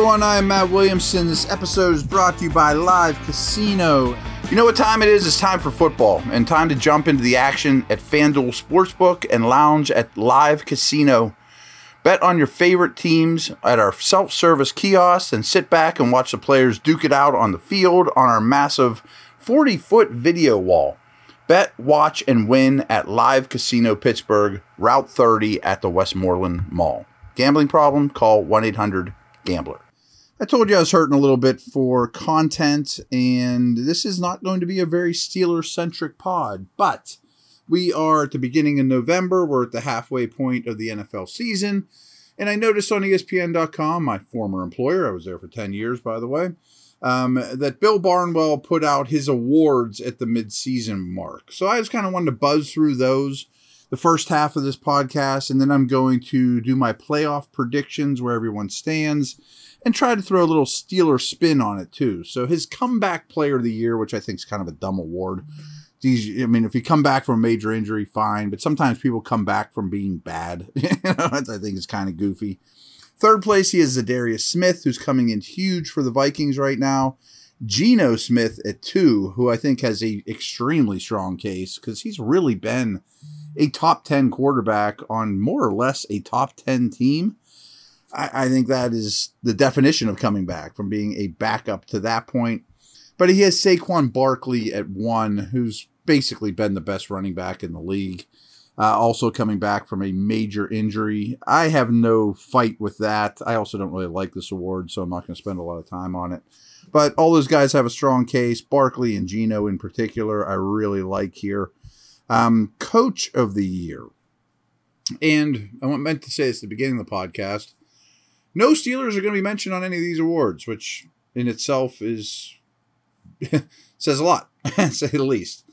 everyone. I am Matt Williamson. This episode is brought to you by Live Casino. You know what time it is? It's time for football and time to jump into the action at FanDuel Sportsbook and lounge at Live Casino. Bet on your favorite teams at our self service kiosks and sit back and watch the players duke it out on the field on our massive 40 foot video wall. Bet, watch, and win at Live Casino Pittsburgh, Route 30 at the Westmoreland Mall. Gambling problem? Call 1 800 Gambler. I told you I was hurting a little bit for content, and this is not going to be a very Steeler centric pod, but we are at the beginning of November. We're at the halfway point of the NFL season. And I noticed on ESPN.com, my former employer, I was there for 10 years, by the way, um, that Bill Barnwell put out his awards at the midseason mark. So I just kind of wanted to buzz through those the first half of this podcast, and then I'm going to do my playoff predictions where everyone stands and try to throw a little Steeler spin on it too. So his comeback player of the year, which I think is kind of a dumb award. These, I mean, if you come back from a major injury, fine. But sometimes people come back from being bad. I think is kind of goofy. Third place, he has Za'Darius Smith, who's coming in huge for the Vikings right now. Geno Smith at two, who I think has a extremely strong case because he's really been a top 10 quarterback on more or less a top 10 team. I, I think that is the definition of coming back from being a backup to that point. But he has Saquon Barkley at one, who's basically been the best running back in the league. Uh, also coming back from a major injury. I have no fight with that. I also don't really like this award, so I'm not going to spend a lot of time on it. But all those guys have a strong case. Barkley and Geno in particular, I really like here. Um, Coach of the year. And I meant to say this at the beginning of the podcast. No Steelers are going to be mentioned on any of these awards, which in itself is says a lot, say the least.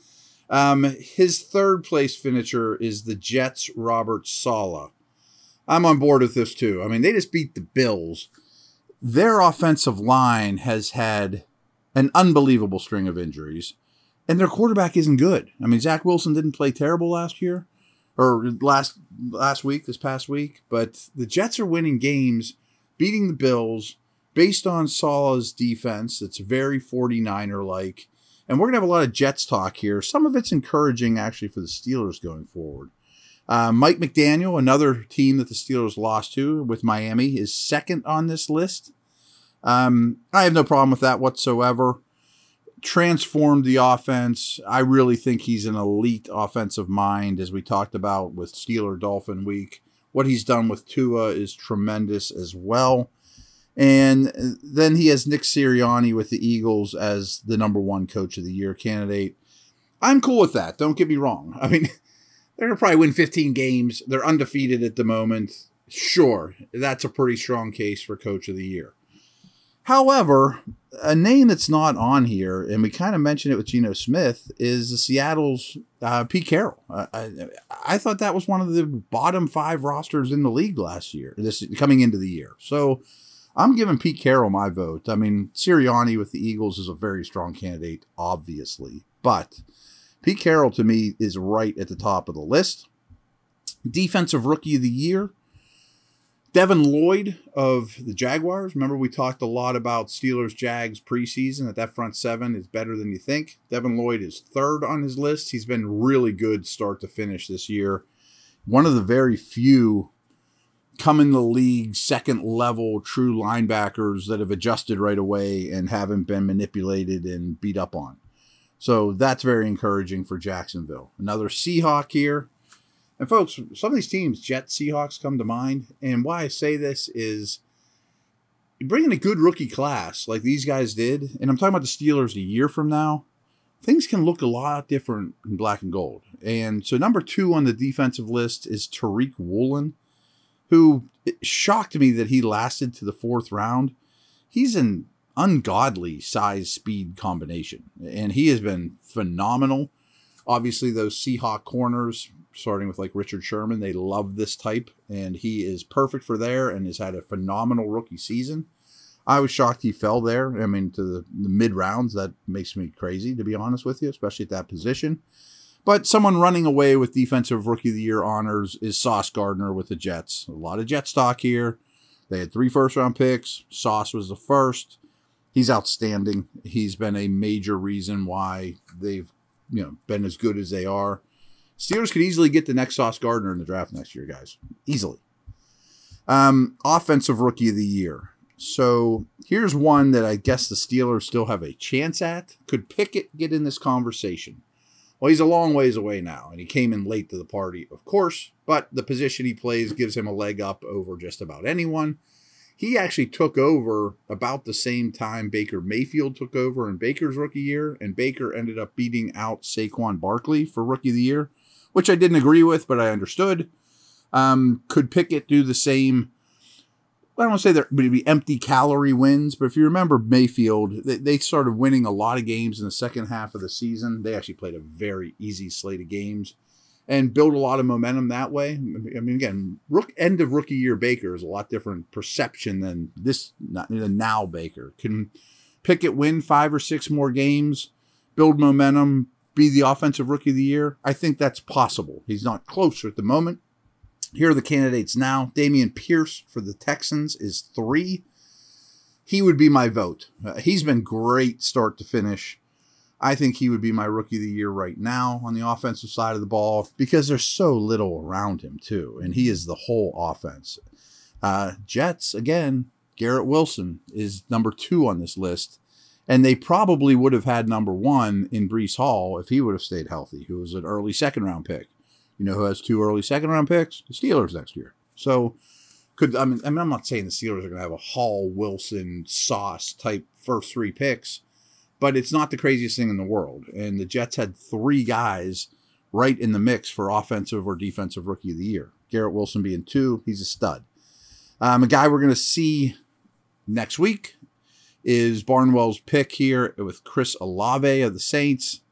Um, his third place finisher is the Jets' Robert Saleh. I'm on board with this too. I mean, they just beat the Bills. Their offensive line has had an unbelievable string of injuries, and their quarterback isn't good. I mean, Zach Wilson didn't play terrible last year or last last week, this past week, but the Jets are winning games, beating the Bills based on Saleh's defense. It's very 49er like and we're going to have a lot of Jets talk here. Some of it's encouraging, actually, for the Steelers going forward. Uh, Mike McDaniel, another team that the Steelers lost to with Miami, is second on this list. Um, I have no problem with that whatsoever. Transformed the offense. I really think he's an elite offensive mind, as we talked about with Steeler Dolphin Week. What he's done with Tua is tremendous as well. And then he has Nick Sirianni with the Eagles as the number one coach of the year candidate. I'm cool with that. Don't get me wrong. I mean, they're going to probably win 15 games. They're undefeated at the moment. Sure, that's a pretty strong case for coach of the year. However, a name that's not on here, and we kind of mentioned it with Geno Smith, is the Seattle's uh, Pete Carroll. Uh, I, I, thought that was one of the bottom five rosters in the league last year, this coming into the year. So I'm giving Pete Carroll my vote. I mean, Sirianni with the Eagles is a very strong candidate, obviously, but Pete Carroll to me is right at the top of the list. Defensive Rookie of the Year, Devin Lloyd of the Jaguars. Remember, we talked a lot about Steelers Jags preseason, that that front seven is better than you think. Devin Lloyd is third on his list. He's been really good start to finish this year. One of the very few come in the league second level true linebackers that have adjusted right away and haven't been manipulated and beat up on. So that's very encouraging for Jacksonville. Another Seahawk here. And folks, some of these teams, Jets, Seahawks, come to mind. And why I say this is bringing a good rookie class like these guys did, and I'm talking about the Steelers a year from now, things can look a lot different in black and gold. And so number two on the defensive list is Tariq Woolen who shocked me that he lasted to the fourth round. He's an ungodly size speed combination, and he has been phenomenal. Obviously, those Seahawk corners, starting with like Richard Sherman, they love this type, and he is perfect for there and has had a phenomenal rookie season. I was shocked he fell there. I mean, to the, the mid rounds, that makes me crazy, to be honest with you, especially at that position. But someone running away with defensive rookie of the year honors is Sauce Gardner with the Jets. A lot of Jet stock here. They had three first round picks. Sauce was the first. He's outstanding. He's been a major reason why they've you know been as good as they are. Steelers could easily get the next Sauce Gardner in the draft next year, guys. Easily. Um, offensive rookie of the year. So here's one that I guess the Steelers still have a chance at. Could Pickett get in this conversation? Well, he's a long ways away now, and he came in late to the party, of course, but the position he plays gives him a leg up over just about anyone. He actually took over about the same time Baker Mayfield took over in Baker's rookie year, and Baker ended up beating out Saquon Barkley for rookie of the year, which I didn't agree with, but I understood. Um, could Pickett do the same? I don't want to say there would be empty calorie wins, but if you remember Mayfield, they, they started winning a lot of games in the second half of the season. They actually played a very easy slate of games and build a lot of momentum that way. I mean, again, rook, end of rookie year Baker is a lot different perception than this not the now Baker. Can Pickett win five or six more games, build momentum, be the offensive rookie of the year? I think that's possible. He's not closer at the moment. Here are the candidates now. Dameon Pierce for the Texans is three. He would be my vote. Uh, he's been great start to finish. I think he would be my rookie of the year right now on the offensive side of the ball because there's so little around him, too. And he is the whole offense. Uh, Jets, again, Garrett Wilson is number two on this list. And they probably would have had number one in Breece Hall if he would have stayed healthy, who was an early second round pick. You know who has two early second round picks? The Steelers next year. So could I mean, I mean I'm not saying the Steelers are going to have a Hall, Wilson, Sauce type first three picks, but it's not the craziest thing in the world. And the Jets had three guys right in the mix for offensive or defensive rookie of the year. Garrett Wilson being two, he's a stud. Um, a guy we're going to see next week is Barnwell's pick here with Chris Olave of the Saints.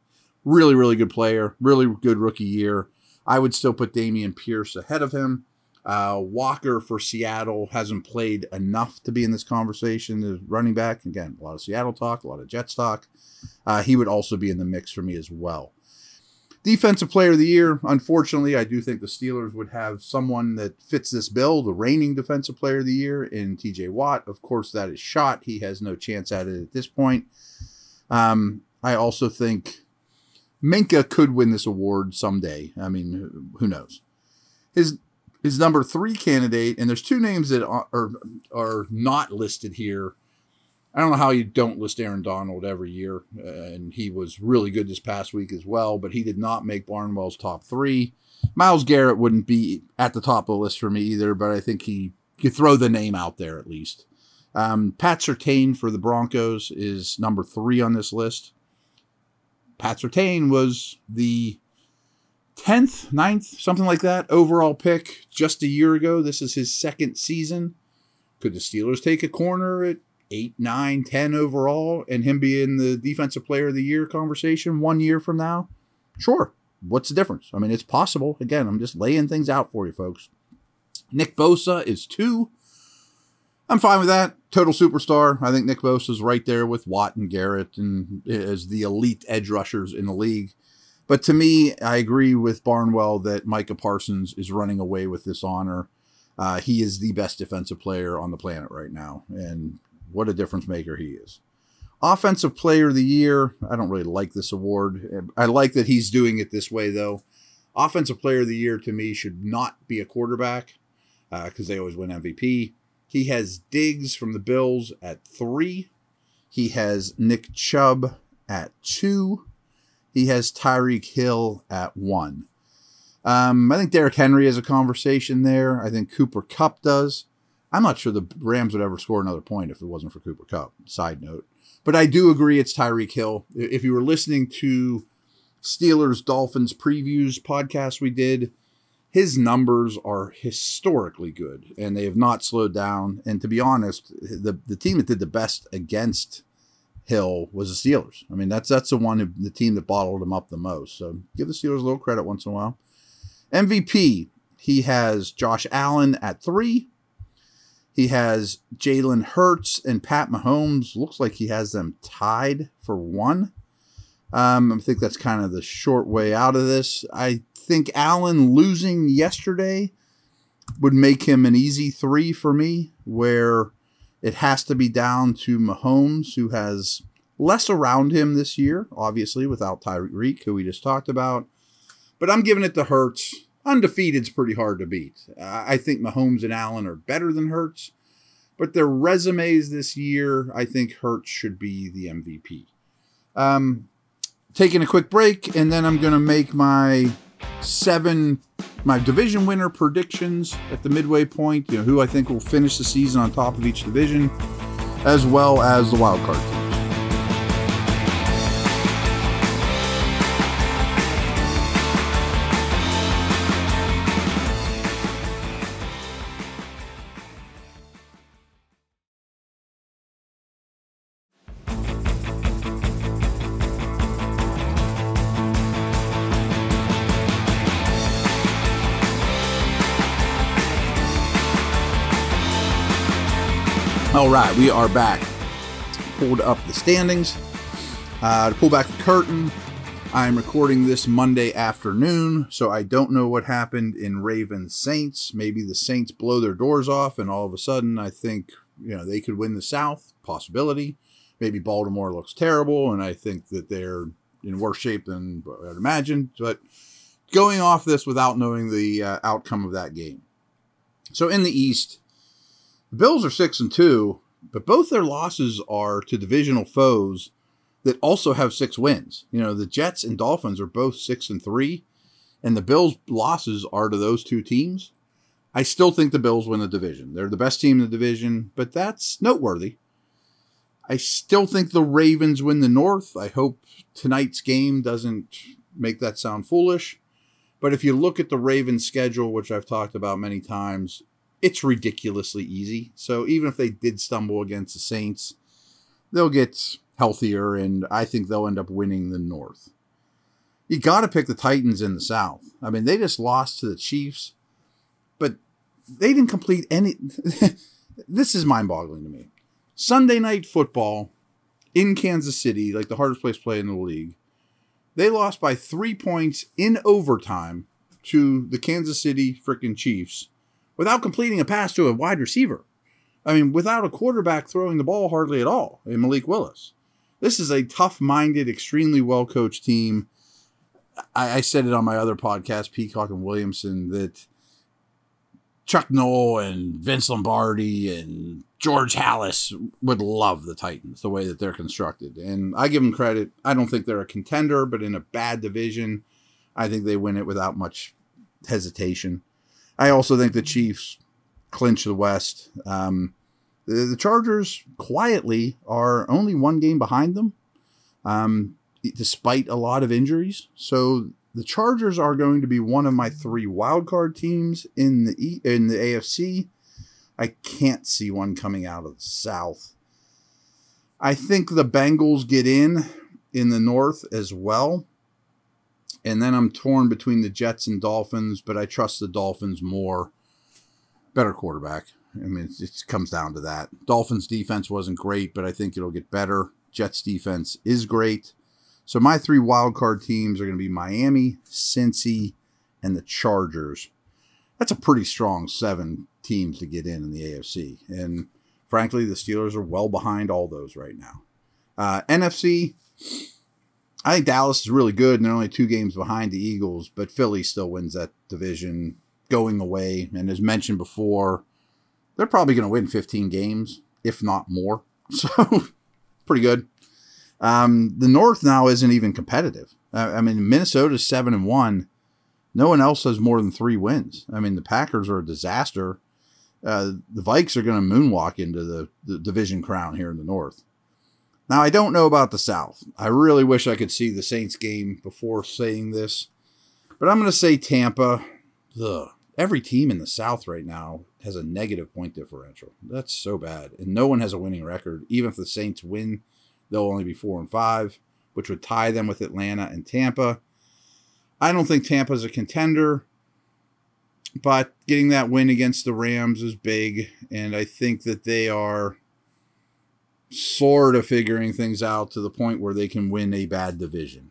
Really, really good player. Really good rookie year. I would still put Dameon Pierce ahead of him. Uh, Walker for Seattle hasn't played enough to be in this conversation as running back. Again, a lot of Seattle talk, a lot of Jets talk. Uh, he would also be in the mix for me as well. Defensive player of the year, unfortunately, I do think the Steelers would have someone that fits this bill, the reigning defensive player of the year in TJ Watt. Of course, that is shot. He has no chance at it at this point. Um, I also think Minkah could win this award someday. I mean, who knows? His his number three candidate, and there's two names that are, are not listed here. I don't know how you don't list Aaron Donald every year, uh, and he was really good this past week as well, but he did not make Barnwell's top three. Myles Garrett wouldn't be at the top of the list for me either, but I think he could throw the name out there at least. Um, Pat Surtain for the Broncos is number three on this list. Pat Surtain was the 10th, 9th, something like that overall pick just a year ago. This is his second season. Could the Steelers take a corner at 8, 9, 10 overall and him being the defensive player of the year conversation one year from now? Sure. What's the difference? I mean, it's possible. Again, I'm just laying things out for you, folks. Nick Bosa is two. I'm fine with that. Total superstar. I think Nick Bosa is right there with Watt and Garrett and as the elite edge rushers in the league. But to me, I agree with Barnwell that Micah Parsons is running away with this honor. Uh, he is the best defensive player on the planet right now, and what a difference maker he is. Offensive Player of the Year. I don't really like this award. I like that he's doing it this way, though. Offensive Player of the Year to me should not be a quarterback because uh, they always win MVP. He has Diggs from the Bills at three. He has Nick Chubb at two. He has Tyreek Hill at one. Um, I think Derrick Henry has a conversation there. I think Cooper Kupp does. I'm not sure the Rams would ever score another point if it wasn't for Cooper Kupp. Side note. But I do agree it's Tyreek Hill. If you were listening to Steelers Dolphins previews podcast we did, his numbers are historically good and they have not slowed down. And to be honest, the, the team that did the best against Hill was the Steelers. I mean, that's that's the one who, the team that bottled him up the most. So give the Steelers a little credit once in a while. MVP, he has Josh Allen at three. He has Jalen Hurts and Pat Mahomes. Looks like he has them tied for one. Um, I think that's kind of the short way out of this. I think Allen losing yesterday would make him an easy three for me, where it has to be down to Mahomes, who has less around him this year, obviously, without Tyreek, who we just talked about. But I'm giving it to Hurts. Undefeated's pretty hard to beat. I think Mahomes and Allen are better than Hurts, but their resumes this year, I think Hurts should be the MVP. Um, taking a quick break, and then I'm going to make my seven my division winner predictions at the midway point. You know who I think will finish the season on top of each division, as well as the wild card teams. All right, we are back. Pulled up the standings. Uh, to pull back the curtain, I'm recording this Monday afternoon, so I don't know what happened in Ravens Saints. Maybe the Saints blow their doors off, and all of a sudden, I think you know they could win the South. Possibility. Maybe Baltimore looks terrible, and I think that they're in worse shape than I'd imagined. But going off this without knowing the uh, outcome of that game. So in the East, Bills are six and two, but both their losses are to divisional foes that also have six wins. You know, the Jets and Dolphins are both six and three, and the Bills' losses are to those two teams. I still think the Bills win the division. They're the best team in the division, but that's noteworthy. I still think the Ravens win the North. I hope tonight's game doesn't make that sound foolish. But if you look at the Ravens schedule, which I've talked about many times, it's ridiculously easy. So even if they did stumble against the Saints, they'll get healthier, and I think they'll end up winning the North. You got to pick the Titans in the South. I mean, they just lost to the Chiefs, but they didn't complete any. this is mind boggling to me. Sunday night football in Kansas City, like the hardest place to play in the league, they lost by three points in overtime to the Kansas City freaking Chiefs without completing a pass to a wide receiver. I mean, without a quarterback throwing the ball hardly at all in Malik Willis. This is a tough minded, extremely well coached team. I, I, said it on my other podcast, Peacock and Williamson, that Chuck Noll and Vince Lombardi and George Halas would love the Titans the way that they're constructed. And I give them credit. I don't think they're a contender, but in a bad division, I think they win it without much hesitation. I also think the Chiefs clinch the West. Um, the, the, Chargers quietly are only one game behind them, um, despite a lot of injuries. So the Chargers are going to be one of my three wildcard teams in the in the AFC. I can't see one coming out of the South. I think the Bengals get in in the North as well. And then I'm torn between the Jets and Dolphins, but I trust the Dolphins more. Better quarterback. I mean, it comes down to that. Dolphins defense wasn't great, but I think it'll get better. Jets defense is great. So my three wild card teams are going to be Miami, Cincy, and the Chargers. That's a pretty strong seven teams to get in in the AFC. And frankly, the Steelers are well behind all those right now. Uh, NFC, I think Dallas is really good, and they're only two games behind the Eagles, but Philly still wins that division going away. And as mentioned before, they're probably going to win 15 games, if not more. So, pretty good. Um, the North now isn't even competitive. I mean, Minnesota's seven and one. No one else has more than three wins. I mean, the Packers are a disaster. Uh, the Vikes are going to moonwalk into the, the division crown here in the North. Now, I don't know about the South. I really wish I could see the Saints game before saying this, but I'm going to say Tampa. Ugh. Every team in the South right now has a negative point differential. That's so bad. And no one has a winning record. Even if the Saints win, they'll only be four and five, which would tie them with Atlanta and Tampa. I don't think Tampa's a contender, but getting that win against the Rams is big. And I think that they are sort of figuring things out to the point where they can win a bad division.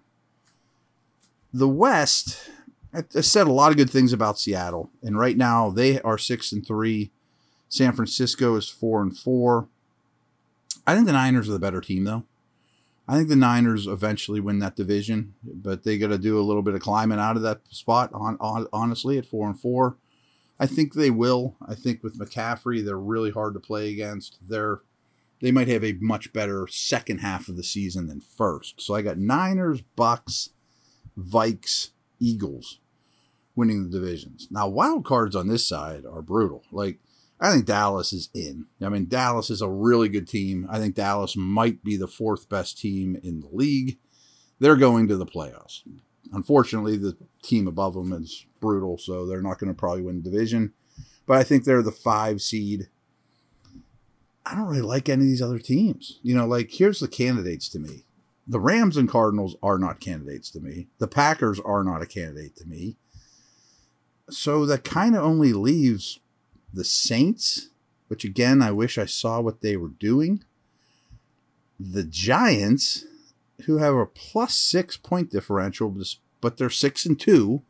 The West, I, said a lot of good things about Seattle, and right now they are six and three. San Francisco is four and four. I think the Niners are the better team, though. I think the Niners eventually win that division, but they got to do a little bit of climbing out of that spot. On, on honestly, at four and four, I think they will. I think with McCaffrey, they're really hard to play against. They're they might have a much better second half of the season than first. So I got Niners, Bucs, Vikes, Eagles winning the divisions. Now wild cards on this side are brutal. Like I think Dallas is in. I mean, Dallas is a really good team. I think Dallas might be the fourth best team in the league. They're going to the playoffs. Unfortunately, the team above them is brutal, so they're not going to probably win the division. But I think they're the five seed. I don't really like any of these other teams. You know, like here's the candidates to me. The Rams and Cardinals are not candidates to me. The Packers are not a candidate to me. So that kind of only leaves the Saints, which again, I wish I saw what they were doing. The Giants, who have a plus six point differential, but they're six and two.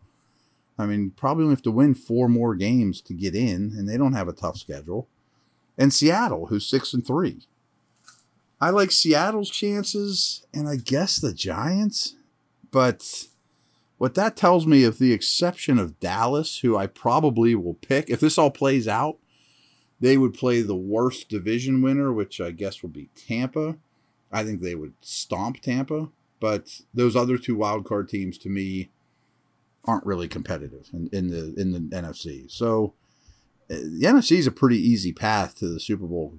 I mean, probably only have to win four more games to get in, and they don't have a tough schedule. And Seattle, who's six and three. I like Seattle's chances, and I guess the Giants, but what that tells me, of the exception of Dallas, who I probably will pick, if this all plays out, they would play the worst division winner, which I guess would be Tampa. I think they would stomp Tampa, but those other two wildcard teams to me aren't really competitive in, in the in the NFC. So the NFC is a pretty easy path to the Super Bowl,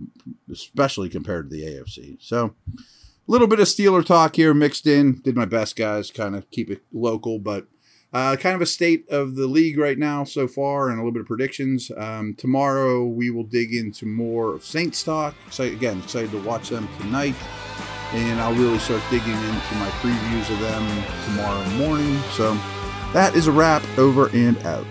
especially compared to the AFC. So a little bit of Steeler talk here mixed in. Did my best, guys. Kind of keep it local, but uh, kind of a state of the league right now so far, and a little bit of predictions. Um, tomorrow we will dig into more of Saints talk. So again, excited to watch them tonight, and I'll really start digging into my previews of them tomorrow morning. So that is a wrap. Over and out.